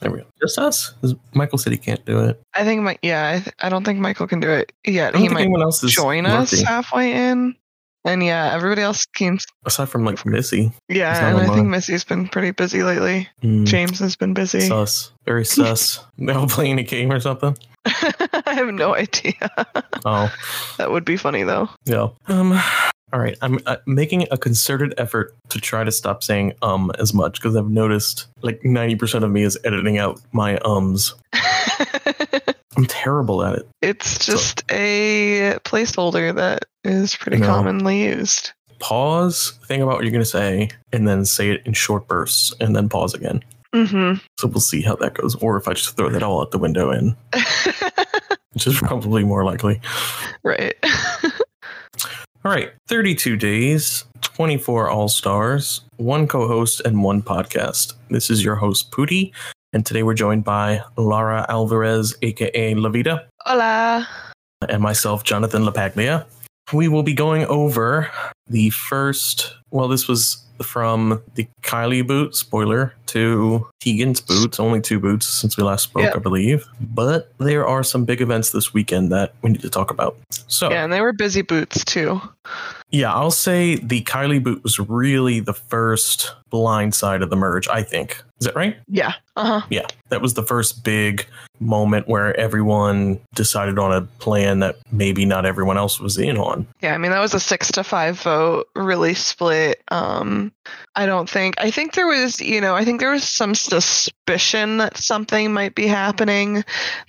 There we go. Just us? 'Cause Michael said he can't do it. I think my yeah, I, th- I don't think Michael can do it yet. He might anyone else is join us lurking, halfway in. And yeah, everybody else seems aside from like Missy. yeah, and I think. Missy's been pretty busy lately. Mm, James has been busy. sus. Very sus. They all playing a game or something. I have no idea. Oh, that would be funny though. yeah. Um. All right. I'm uh, making a concerted effort to try to stop saying um as much because I've noticed like 90% of me is editing out my ums. I'm terrible at it. it's just a placeholder that is pretty No. commonly used. Pause, think about what you're going to say, and then say it in short bursts, and then pause again. hmm So we'll see how that goes. Or if I just throw that all out the window and which is probably more likely. right. All right, 32 days, 24 all stars, one co host, and one podcast. This is your host, Pooty, and today we're joined by Lara Alvarez, aka Lavita, Hola. and myself, Jonathan LaPaglia. We will be going over the first, well, this was from the Kylie boot, spoiler, to Tegan's boots, only two boots since we last spoke, Yeah. I believe. But there are some big events this weekend that we need to talk about. So, Yeah, and they were busy boots too. Yeah, I'll say the Kylie boot was really the first blind side of the merge, I think. Is that right? Yeah. Uh huh. Yeah. That was the first big moment where everyone decided on a plan that maybe not everyone else was in on. Yeah, I mean that was a six to five vote, really split. Um, I don't think. I think there was, you know, I think there was some suspicion that something might be happening,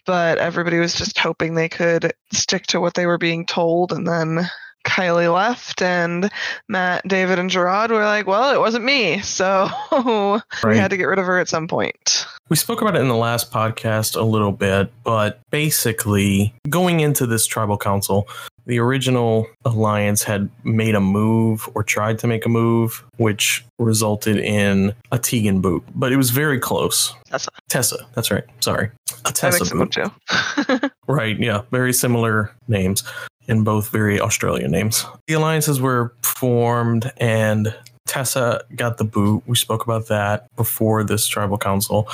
but everybody was just hoping they could stick to what they were being told, and then. Kylie left, and Matt, David, and Gerard were like, "Well, it wasn't me, so we had to get rid of her at some point." We spoke about it in the last podcast a little bit, but basically, going into this tribal council, the original alliance had made a move or tried to make a move, which resulted in a Tegan boot, but it was very close. Tessa. Tessa, that's right. Sorry. A Tessa mixed them up boot. Right, yeah. Very similar names and both very Australian names. The alliances were formed and Tessa got the boot. We spoke about that before this tribal council.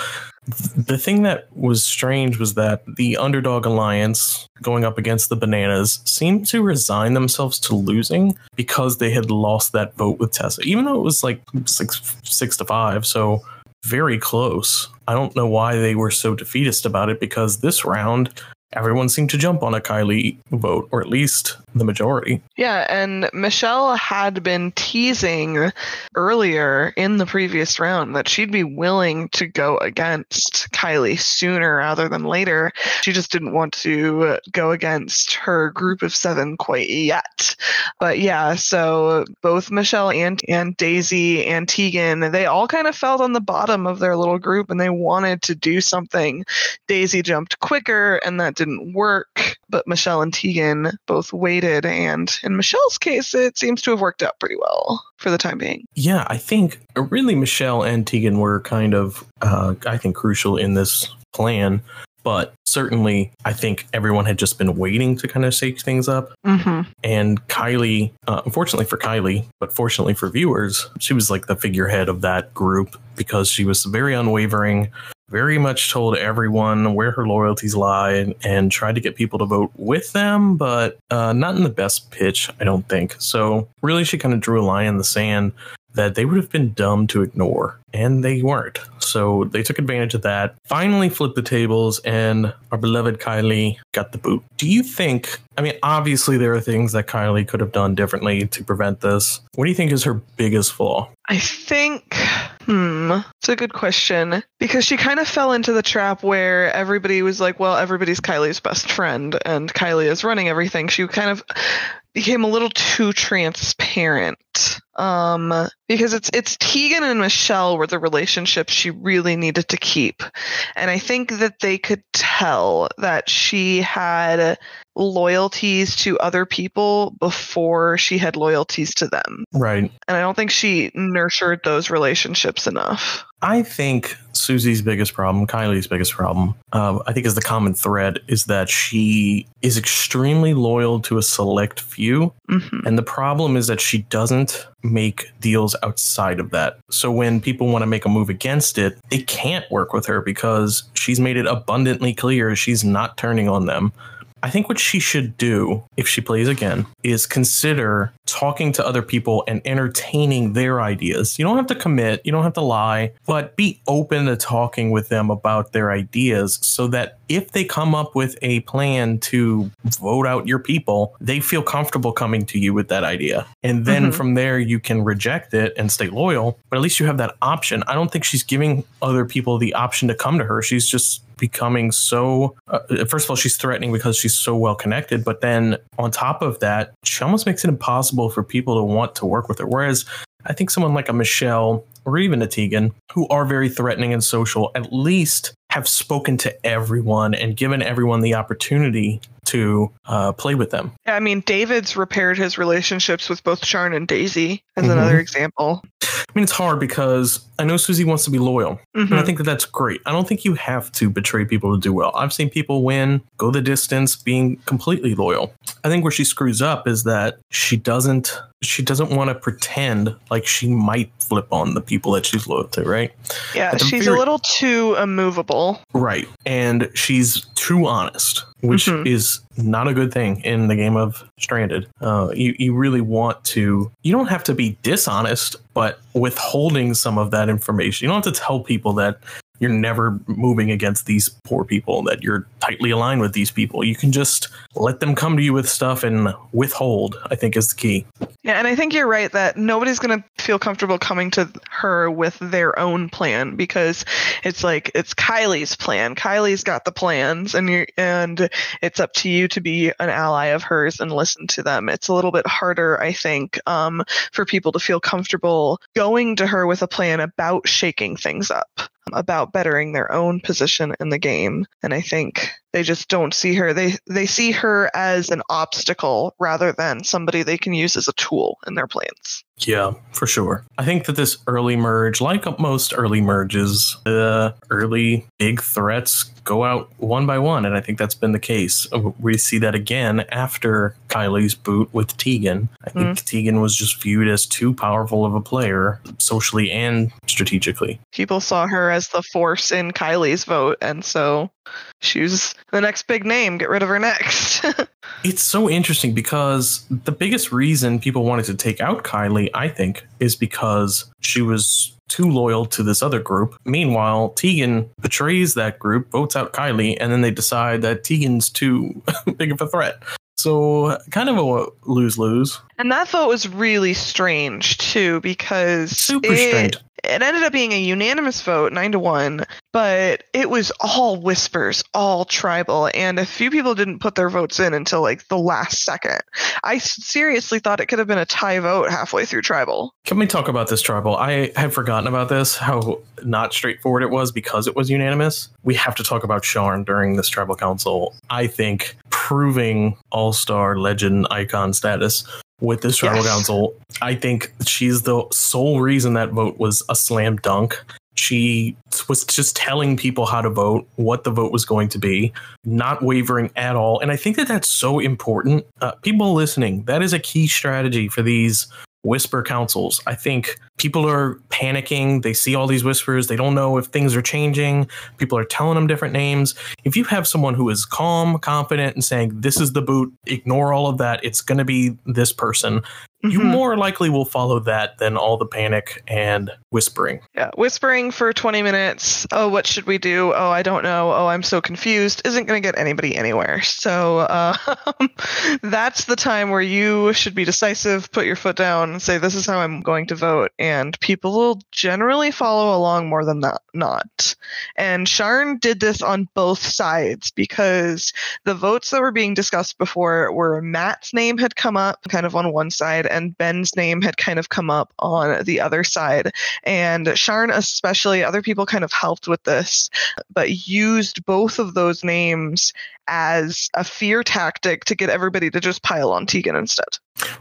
The thing that was strange was that the underdog alliance going up against the bananas seemed to resign themselves to losing because they had lost that vote with Tessa, even though it was like six six to five. So very close. I don't know why they were so defeatist about it because this round everyone seemed to jump on a Kylie vote, or at least the majority. Yeah, and Michelle had been teasing earlier in the previous round that she'd be willing to go against Kylie sooner rather than later. She just didn't want to go against her group of seven quite yet. But yeah, so both Michelle and, and Daisy and Tegan, they all kind of felt on the bottom of their little group and they wanted to do something. Daisy jumped quicker and that didn't work, but Michelle and Tegan both waited. And in Michelle's case, it seems to have worked out pretty well for the time being. Yeah, I think uh, really Michelle and Tegan were kind of, uh, I think, crucial in this plan. But certainly, I think everyone had just been waiting to kind of shake things up. Mm-hmm. And Kylie, uh, unfortunately for Kylie, but fortunately for viewers, she was like the figurehead of that group because she was very unwavering, very much told everyone where her loyalties lie and, and tried to get people to vote with them, but uh, not in the best pitch, I don't think. So, really, she kind of drew a line in the sand that they would have been dumb to ignore, and they weren't. So they took advantage of that, finally flipped the tables, and our beloved Kylie got the boot. Do you think? I mean, obviously, there are things that Kylie could have done differently to prevent this. What do you think is her biggest flaw? I think, hmm, it's a good question because she kind of fell into the trap where everybody was like, well, everybody's Kylie's best friend and Kylie is running everything. She kind of became a little too transparent. Um, because it's it's Tegan and Michelle were the relationship she really needed to keep. And I think that they could tell that she had loyalties to other people before she had loyalties to them Right. and I don't think she nurtured those relationships enough. I think Susie's biggest problem, Kylie's biggest problem, uh, I think is the common thread is that she is extremely loyal to a select few. Mhm. And the problem is that she doesn't make deals outside of that. So when people want to make a move against it, they can't work with her because she's made it abundantly clear she's not turning on them. I think what she should do if she plays again is consider talking to other people and entertaining their ideas. You don't have to commit, you don't have to lie, but be open to talking with them about their ideas so that if they come up with a plan to vote out your people, they feel comfortable coming to you with that idea. And then Mhm. from there, you can reject it and stay loyal, but at least you have that option. I don't think she's giving other people the option to come to her. She's just becoming so uh, first of all she's threatening because she's so well connected but then on top of that she almost makes it impossible for people to want to work with her. Whereas i think someone like a michelle or even a tegan who are very threatening and social at least have spoken to everyone and given everyone the opportunity to uh, play with them Yeah, I mean, David's repaired his relationships with both Sharn and Daisy as Mhm. another example. i mean it's hard because i know susie wants to be loyal Mhm. And I think that that's great. I don't think you have to betray people to do well. I've seen people win, go the distance, being completely loyal. I think where she screws up is that she doesn't she doesn't want to pretend like she might flip on the people that she's loyal to, right? yeah, she's a little too immovable. Right. And she's too honest, which Mhm. is not a good thing in the game of Stranded. Uh, you, you really want to, you don't have to be dishonest, but withholding some of that information. You don't have to tell people that you're never moving against these poor people, that you're tightly aligned with these people. You can just let them come to you with stuff and withhold, I think is the key. Yeah, and I think you're right that nobody's going to feel comfortable coming to her with their own plan because it's like it's Kylie's plan. Kylie's got the plans and you and it's up to you to be an ally of hers and listen to them. It's a little bit harder, I think, um, for people to feel comfortable going to her with a plan about shaking things up, about bettering their own position in the game. And I think they just don't see her. They they see her as an obstacle rather than somebody they can use as a tool in their plans. Yeah, for sure. I think that this early merge, like most early merges, the early big threats go out one by one. And I think that's been the case. Uh, we see that again after Kylie's boot with Tegan. I think mm-hmm. Tegan was just viewed as too powerful of a player socially and strategically. People saw her as the force in Kylie's vote, and so she was the next big name. Get rid of her next. It's so interesting because the biggest reason people wanted to take out Kylie, I think, is because she was too loyal to this other group. Meanwhile, Tegan betrays that group, votes out Kylie, and then they decide that Tegan's too big of a threat. So, kind of a lose lose. And that vote was really strange too, because Super it, strange. it ended up being a unanimous vote, nine to one, but it was all whispers, all tribal, and a few people didn't put their votes in until like the last second. I seriously thought it could have been a tie vote halfway through tribal. Can we talk about this tribal? I had forgotten about this, how not straightforward it was because it was unanimous. We have to talk about Sharn during this tribal council. I think proving all star legend icon status with this tribal Yes. council. I think she's the sole reason that vote was a slam dunk. She was just telling people how to vote, what the vote was going to be, not wavering at all. And I think that that's so important. Uh, people listening, that is a key strategy for these whisper councils. I think people are panicking. They see all these whispers. They don't know if things are changing. People are telling them different names. If you have someone who is calm, confident, and saying, This is the boot, ignore all of that, it's going to be this person, you Mhm. more likely will follow that than all the panic and whispering. Yeah, whispering for 20 minutes. Oh, what should we do? Oh, I don't know. Oh, I'm so confused. Isn't going to get anybody anywhere. So uh, that's the time where you should be decisive, put your foot down, and say, "This is how I'm going to vote." And people will generally follow along more than that, not. And Sharn did this on both sides because the votes that were being discussed before were Matt's name had come up kind of on one side and Ben's name had kind of come up on the other side. And Sharn, especially, other people kind of helped with this, but used both of those names as a fear tactic to get everybody to just pile on Tegan instead.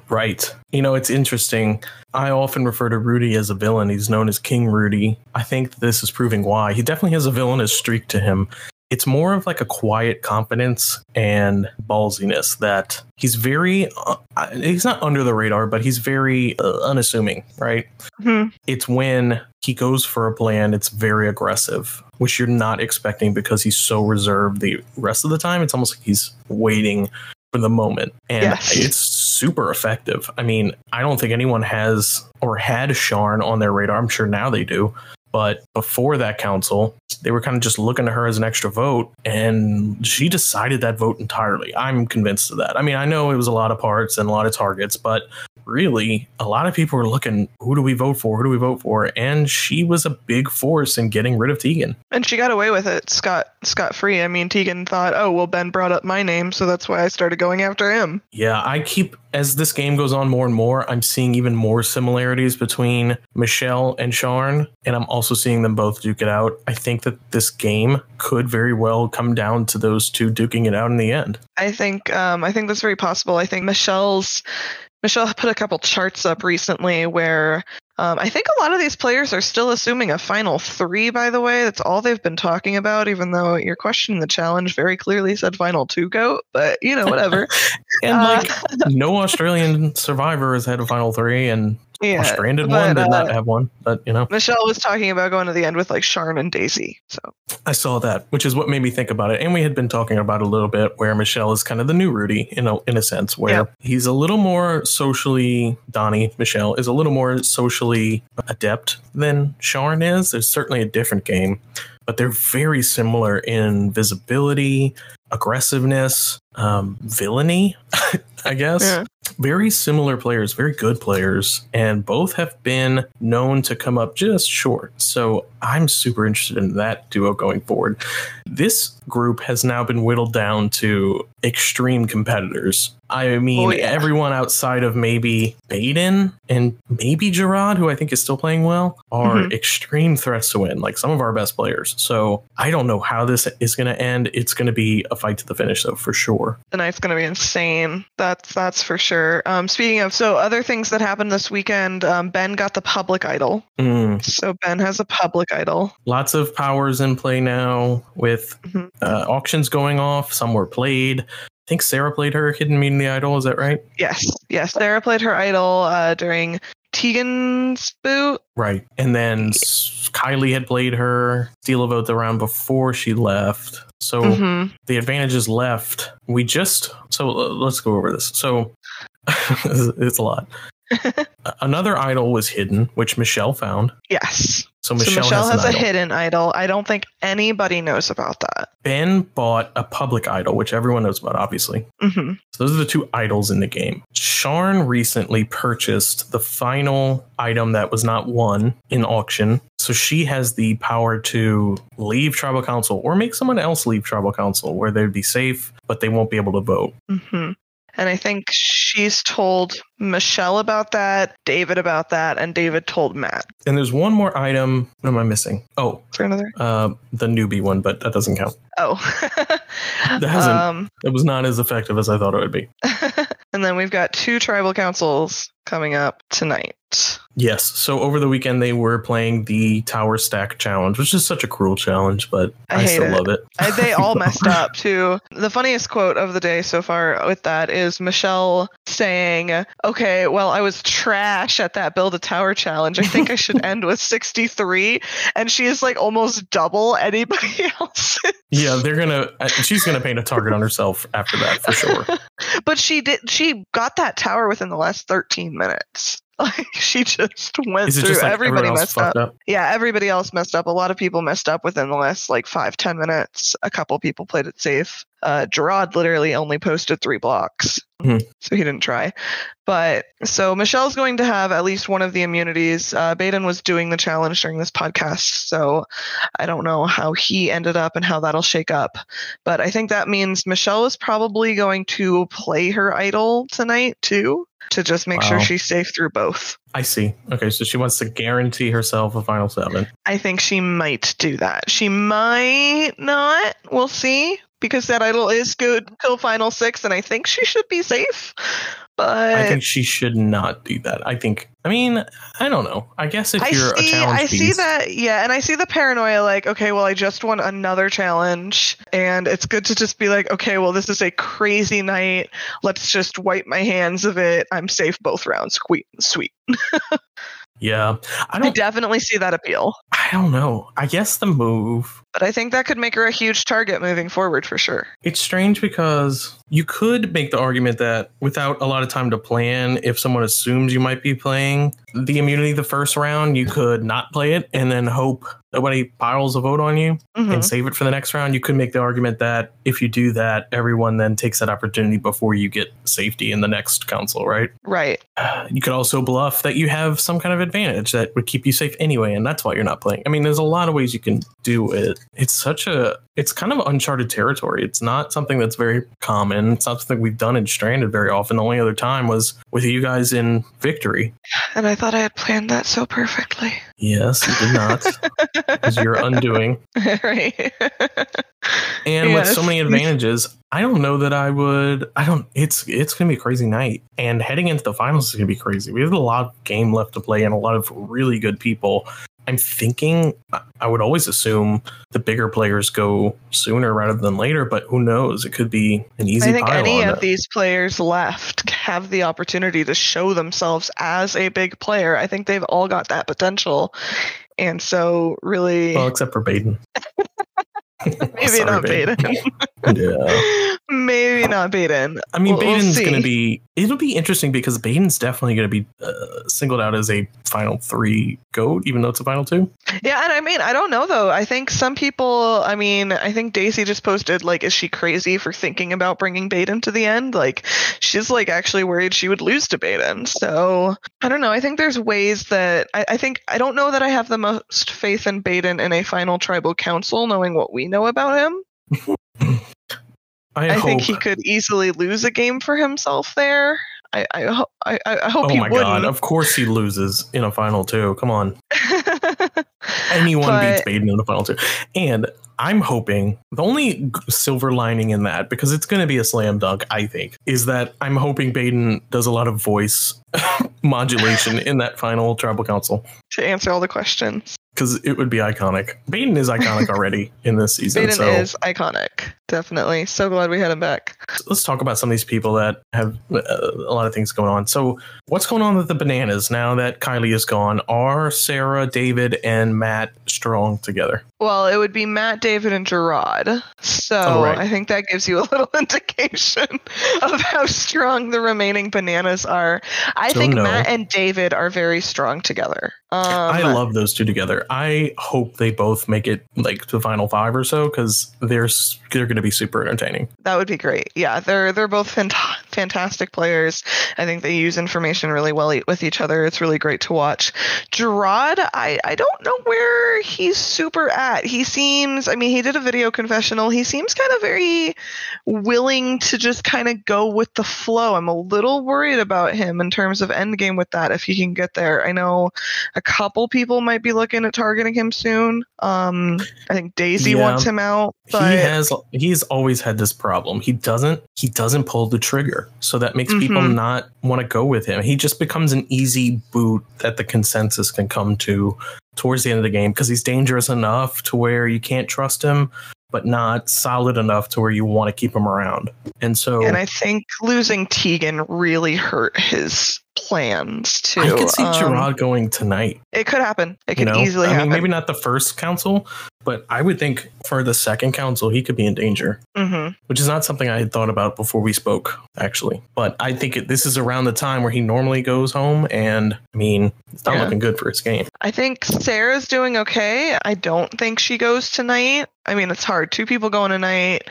Right. You know, it's interesting. I often refer to Rudy as a villain. He's known as King Rudy. I think this is proving why. He definitely has a villainous streak to him. It's more of like a quiet confidence and ballsiness that he's very, uh, he's not under the radar, but he's very uh, unassuming, right? Mhm. It's when he goes for a plan, it's very aggressive, which you're not expecting because he's so reserved the rest of the time. It's almost like he's waiting for the moment. And Yes. it's super effective. I mean, I don't think anyone has or had Sharn on their radar. I'm sure now they do. But before that council, they were kind of just looking to her as an extra vote, and she decided that vote entirely. I'm convinced of that. I mean, I know it was a lot of parts and a lot of targets, but really, a lot of people were looking, who do we vote for? Who do we vote for? And she was a big force in getting rid of Tegan. And she got away with it, Scott scot free. I mean, Tegan thought, "Oh, well, Ben brought up my name, so that's why I started going after him." Yeah, I keep as this game goes on more and more, I'm seeing even more similarities between Michelle and Sharn, and I'm also seeing them both duke it out. I think that this game could very well come down to those two duking it out in the end. I think um, I think that's very possible. I think Michelle's Michelle put a couple charts up recently where um, I think a lot of these players are still assuming a final three. By the way, that's all they've been talking about. Even though your question in the challenge very clearly said final two go, but you know whatever. And Uh, like no Australian survivor has had a final three, and yeah, Stranded but, one did not uh, have one. But you know, Michelle was talking about going to the end with like Sharn and Daisy. So I saw that, which is what made me think about it. And we had been talking about a little bit, where Michelle is kind of the new Rudy, in a in a sense, where Yeah. he's a little more socially. Donnie Michelle is a little more socially adept than Sharn is. There's certainly a different game, but they're very similar in visibility, aggressiveness, um, villainy. I guess Yeah. Very similar players, very good players, and both have been known to come up just short. So I'm super interested in that duo going forward. This group has now been whittled down to extreme competitors. I mean, Oh, yeah. everyone outside of maybe Baden and maybe Gerard, who I think is still playing well, are Mhm. extreme threats to win, like some of our best players. So I don't know how this is going to end. It's going to be a fight to the finish, though, for sure. the night's going to be insane. That's that's for sure. Um, speaking of, so other things that happened this weekend, um, Ben got the public idol. Mm. So Ben has a public idol. lots of powers in play now with Mhm. uh, auctions going off. Some were played. I think Sarah played her Hidden Immunity Idol. Is that right? Yes, yes. Sarah played her idol uh, during Tegan's boot. Right. And then Kylie had played her Steal a Vote the round before she left. So Mhm. the advantages left. We just so uh, let's go over this. So it's a lot. Another idol was hidden, which Michelle found. Yes. So So Michelle, Michelle, has, has, a idol. hidden idol. I don't think anybody knows about that. Ben bought a public idol, which everyone knows about, obviously. hmm So those are the two idols in the game. Sharn recently purchased the final item that was not won in auction. So she has the power to leave tribal council or make someone else leave tribal council where they'd be safe, but they won't be able to vote. hmm And I think she's told Michelle about that, David about that, and David told Matt. And there's one more item. What am I missing? Oh, there another? uh, the newbie one, but that doesn't count. Oh. That hasn't- um, It was not as effective as I thought it would be. and then we've got two tribal councils coming up tonight. Yes. So over the weekend, they were playing the Tower Stack Challenge, which is such a cruel challenge, but I I, still it. love it. Uh, they all messed up too. The funniest quote of the day so far with that is Michelle saying, "Okay, well, I was trash at that build a tower challenge. I think I should end with 63." And she is like almost double anybody else. Yeah, they're gonna. uh, She's gonna paint a target on herself after that for sure. but she did. She got that tower within the last 13 minutes. Like she just went through. like Everybody messed up. up? Yeah, everybody else messed up. A lot of people messed up within the last like five, ten minutes. A couple people played it safe. Uh, Gerard literally only posted three blocks, Hmm. so he didn't try. But so Michelle's going to have at least one of the immunities. Uh, Baden was doing the challenge during this podcast, so I don't know how he ended up and how that'll shake up. But I think that means Michelle is probably going to play her idol tonight too. To just make sure Wow. she's safe through both. I see. Okay, so she wants to guarantee herself a final seven. I think she might do that. She might not. We'll see. Because that idol is good till final six, and I think she should be safe. But I think she should not do that. I think. I mean, I don't know. I guess if I you're see, a challenge I see that, yeah, and I see the paranoia. Like, okay, well, I just won another challenge, and it's good to just be like, okay, well, this is a crazy night. Let's just wipe my hands of it. I'm safe both rounds. Sweet, sweet. yeah, I I definitely see that appeal, I don't know. I guess the move. But I think that could make her a huge target moving forward for sure. It's strange because you could make the argument that without a lot of time to plan, if someone assumes you might be playing the immunity the first round, you could not play it and then hope nobody piles a vote on you Mhm. and save it for the next round. You could make the argument that if you do that, everyone then takes that opportunity before you get safety in the next council, right? Right. You could also bluff that you have some kind of advantage that would keep you safe anyway, and that's why you're not playing. I mean, there's a lot of ways you can do it. It's such a, it's kind of uncharted territory. It's not something that's very common. It's not something we've done in Stranded very often. The only other time was with you guys in Victory. And I thought I had planned that so perfectly. Yes, you did not, because you're undoing. right. And with so many advantages, I don't know that I would. I don't. It's it's gonna be a crazy night, and heading into the finals is gonna be crazy. We have a lot of game left to play, and a lot of really good people. I'm thinking I- would always assume the bigger players go sooner rather than later, but who knows? It could be an easy I think any of it. these players left have the opportunity to show themselves as a big player. I think they've all got that potential. And so, really, Well, except for Baden. maybe Sorry, not Baden. Baden. Yeah. maybe not Baden. I mean, We'll- we'll Baden's going to be. It'll be interesting because Baden's definitely going to be uh, singled out as a final three goat, even though it's a final two. Yeah, and I mean, I don't know though. I think some people, I mean, I think Daisy just posted, like, is she crazy for thinking about bringing Baden to the end? Like, she's like actually worried she would lose to Baden. So, I don't know. I think there's ways that I, I think, I don't know that I have the most faith in Baden in a final tribal council, knowing what we know about him. I, I, think he could easily lose a game for himself there. I, I, ho- I, I hope oh he my god! Of course he loses in a final two. Come on, anyone But- beats Baden in the final two. And I'm hoping the only silver lining in that, because it's going to be a slam dunk, I think, is that I'm hoping Baden does a lot of voice modulation in that final tribal council to answer all the questions. because it would be iconic. Baden is iconic already in this season. Baden so is iconic. Definitely. So glad we had him back. let's talk about some of these people that have uh, a lot of things going on. So, what's going on with the bananas now that Kylie is gone? Are Sarah, David, and Matt strong together? Well, it would be Matt, David, and Gerard. So Oh, right. I think that gives you a little indication of how strong the remaining bananas are. I So think no. Matt and David are very strong together. Um, I love those two together. I hope they both make it like to the final five or so because they're they're going to be super entertaining. That would be great. Yeah, they're they're both fant- fantastic players. I think they use information really well e- with each other. It's really great to watch. Gerard, I I don't know where he's super at. He seems, I mean, he did a video confessional. He seems kind of very willing to just kind of go with the flow. I'm a little worried about him in terms of endgame with that if he can get there. I know a couple people might be looking at targeting him soon. Um, I think Daisy Yeah. wants him out, but he has he's always had this problem. He doesn't he doesn't pull the trigger, so that makes people Mhm. not want to go with him. He just becomes an easy boot that the consensus can come to towards the end of the game because he's dangerous enough to where you can't trust him, but not solid enough to where you want to keep him around. And so And I think losing Tegan really hurt his plans too. I could see Um, Gerard going tonight. It could happen. It You could know, easily I mean, happen. maybe not the first council, but I would think for the second council he could be in danger. hmm which is not something I had thought about before we spoke, actually. But I think it, this is around the time where he normally goes home, and I mean, it's not Yeah. looking good for his game. I think Sarah's doing okay. I don't think she goes tonight. I mean, it's hard. Two people going tonight.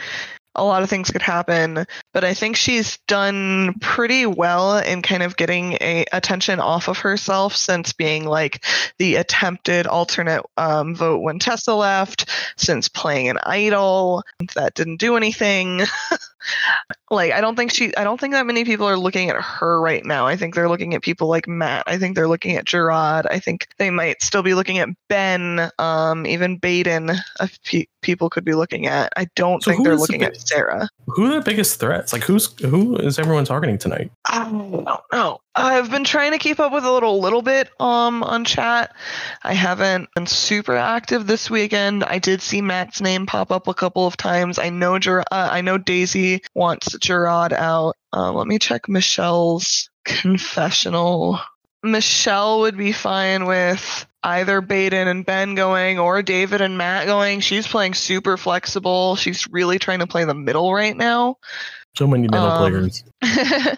A lot of things could happen. But I think she's done pretty well in kind of getting a attention off of herself since being like the attempted alternate um, vote when Tessa left, since playing an idol that didn't do anything. like I don't think she I don't think that many people are looking at her right now. I think they're looking at people like Matt. I think they're looking at Gerard. I think they might still be looking at Ben, um, even Baden. Pe- people could be looking at. I don't so think they're looking the, at Sarah. Who are the biggest threats? Like who's who is everyone targeting tonight? I don't know. I've been trying to keep up with a little little bit um on chat. I haven't been super active this weekend. I did see Matt's name pop up a couple of times. I know Ger- uh, I know Daisy wants Gerard out. Uh, let me check Michelle's confessional. Michelle would be fine with either Baden and Ben going or David and Matt going. She's playing super flexible. She's really trying to play the middle right now. So many middle um, players.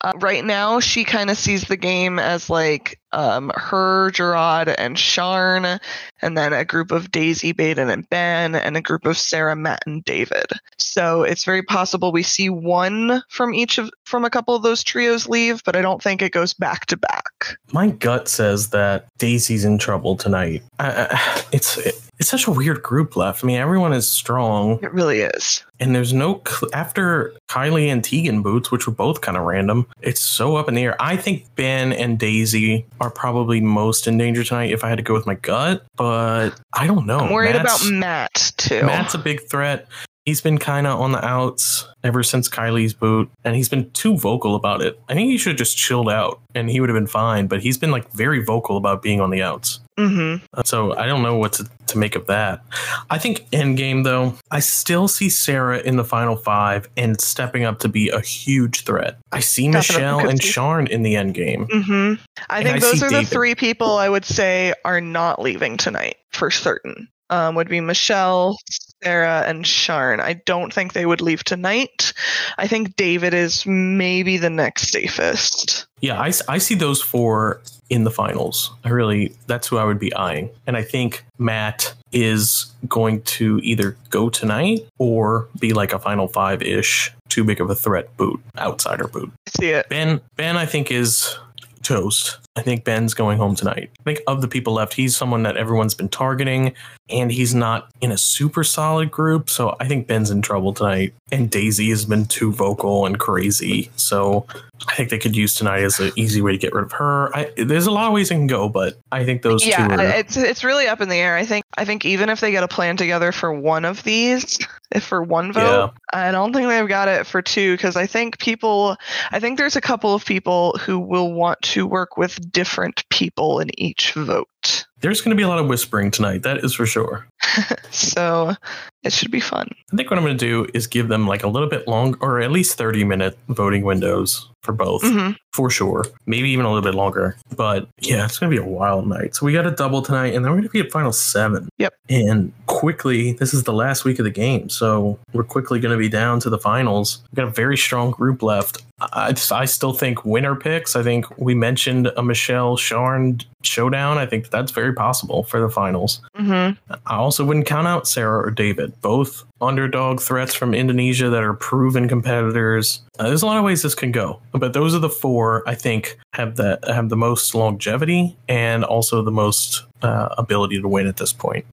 uh, right now, she kind of sees the game as like um, her, Gerard, and Sharn, and then a group of Daisy, Baden, and Ben, and a group of Sarah, Matt, and David. So it's very possible we see one from each of from a couple of those trios leave, but I don't think it goes back to back. My gut says that Daisy's in trouble tonight. It's it, it's such a weird group left. I mean, everyone is strong. It really is. And there's no after Kylie and Tegan boots, which were both kind of random. It's so up in the air. I think Ben and Daisy are probably most in danger tonight if I had to go with my gut, but I don't know. I'm worried Matt's, about Matt too. Matt's a big threat. He's been kind of on the outs ever since Kylie's boot, and he's been too vocal about it. I think he should have just chilled out, and he would have been fine. But he's been like very vocal about being on the outs. Mm-hmm. Uh, so I don't know what to, to make of that. I think Endgame though, I still see Sarah in the final five and stepping up to be a huge threat. I see Definitely. Michelle and Sharn in the Endgame. Mm-hmm. I think those are David. the three people I would say are not leaving tonight for certain. Um, would be Michelle, Sarah and Sharn. I don't think they would leave tonight. I think David is maybe the next safest. Yeah, I, I see those four in the finals. I really, that's who I would be eyeing. And I think Matt is going to either go tonight or be like a final five ish, too big of a threat boot, outsider boot. I see it. Ben, Ben, I think is toast. I think Ben's going home tonight. I think of the people left, he's someone that everyone's been targeting, and he's not in a super solid group. So I think Ben's in trouble tonight. And Daisy has been too vocal and crazy. So I think they could use tonight as an easy way to get rid of her. I, there's a lot of ways it can go, but I think those yeah, two. Yeah, it's it's really up in the air. I think I think even if they get a plan together for one of these, if for one vote, yeah. I don't think they've got it for two because I think people, I think there's a couple of people who will want to work with different people in each vote. There's going to be a lot of whispering tonight, that is for sure. so it should be fun. I think what I'm going to do is give them like a little bit long or at least 30 minute voting windows for both mm-hmm. for sure. Maybe even a little bit longer. But yeah, it's going to be a wild night. So we got a double tonight and then we're going to be at final seven. Yep. And quickly, this is the last week of the game. So we're quickly going to be down to the finals. We've got a very strong group left. I, I still think winner picks. I think we mentioned a Michelle Sharn showdown. I think that's very possible for the finals. Mm-hmm. I also wouldn't count out Sarah or David, both underdog threats from Indonesia that are proven competitors. Uh, there's a lot of ways this can go, but those are the four I think have the have the most longevity and also the most uh, ability to win at this point.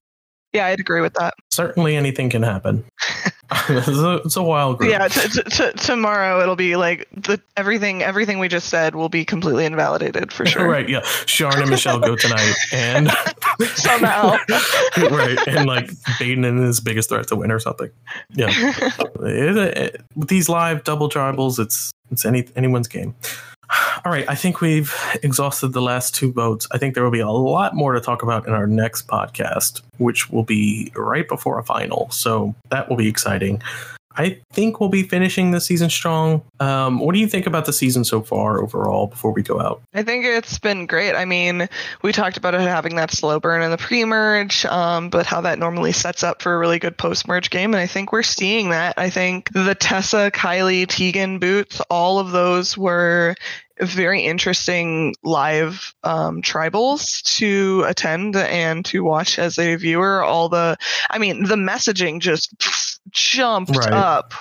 Yeah, I'd agree with that. Certainly, anything can happen. It's, a, it's, a, wild group. Yeah, t- t- t- tomorrow it'll be like the everything everything we just said will be completely invalidated for sure. right? Yeah, Sharn and Michelle go tonight, and somehow, right? And like Baden and his biggest threat to win or something. Yeah, it, it, with these live double tribals, it's it's any anyone's game. All right, I think we've exhausted the last two votes. I think there will be a lot more to talk about in our next podcast, which will be right before a final. So that will be exciting. I think we'll be finishing the season strong. Um, what do you think about the season so far overall before we go out? I think it's been great. I mean, we talked about it having that slow burn in the pre merge, um, but how that normally sets up for a really good post merge game. And I think we're seeing that. I think the Tessa, Kylie, Tegan boots, all of those were very interesting live um, tribals to attend and to watch as a viewer. All the, I mean, the messaging just jumped Right. up.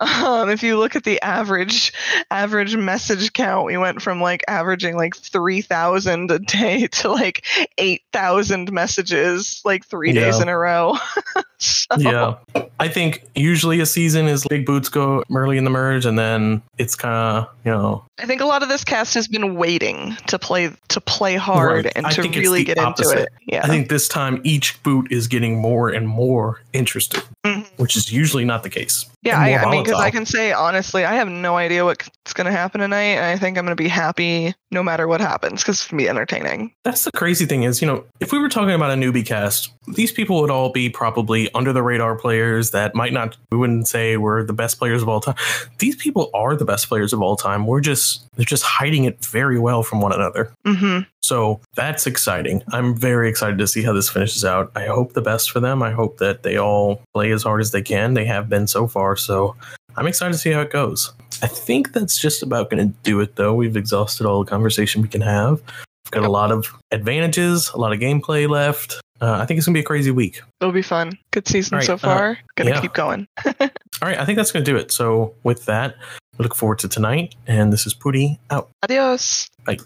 Um, if you look at the average average message count, we went from like averaging like three thousand a day to like eight thousand messages like three days in a row. so, Yeah. I think usually a season is big boots go early in the merge and then it's kind of, you know, I think a lot of this cast has been waiting to play to play hard Right. and I to really get opposite. into it. Yeah. I think this time each boot is getting more and more interested, Mhm. which is usually not the case. Yeah, I, I mean, because I can say honestly, I have no idea what's going to happen tonight, and I think I'm going to be happy no matter what happens because it's going to be entertaining. That's the crazy thing is, you know, if we were talking about a newbie cast, these people would all be probably under the radar players that might not, we wouldn't say were the best players of all time. These people are the best players of all time. We're just, they're just hiding it very well from one another. hmm So that's exciting. I'm very excited to see how this finishes out. I hope the best for them. I hope that they all play as hard as they can. They have been so far. So I'm excited to see how it goes. I think that's just about going to do it, though. We've exhausted all the conversation we can have. We've got a lot of advantages, a lot of gameplay left. Uh, I think it's going to be a crazy week. It'll be fun. Good season right, so uh, far. Gonna yeah. keep going. All right, I think that's going to do it. So with that, we look forward to tonight. And this is Pooty out. Adios. Bye.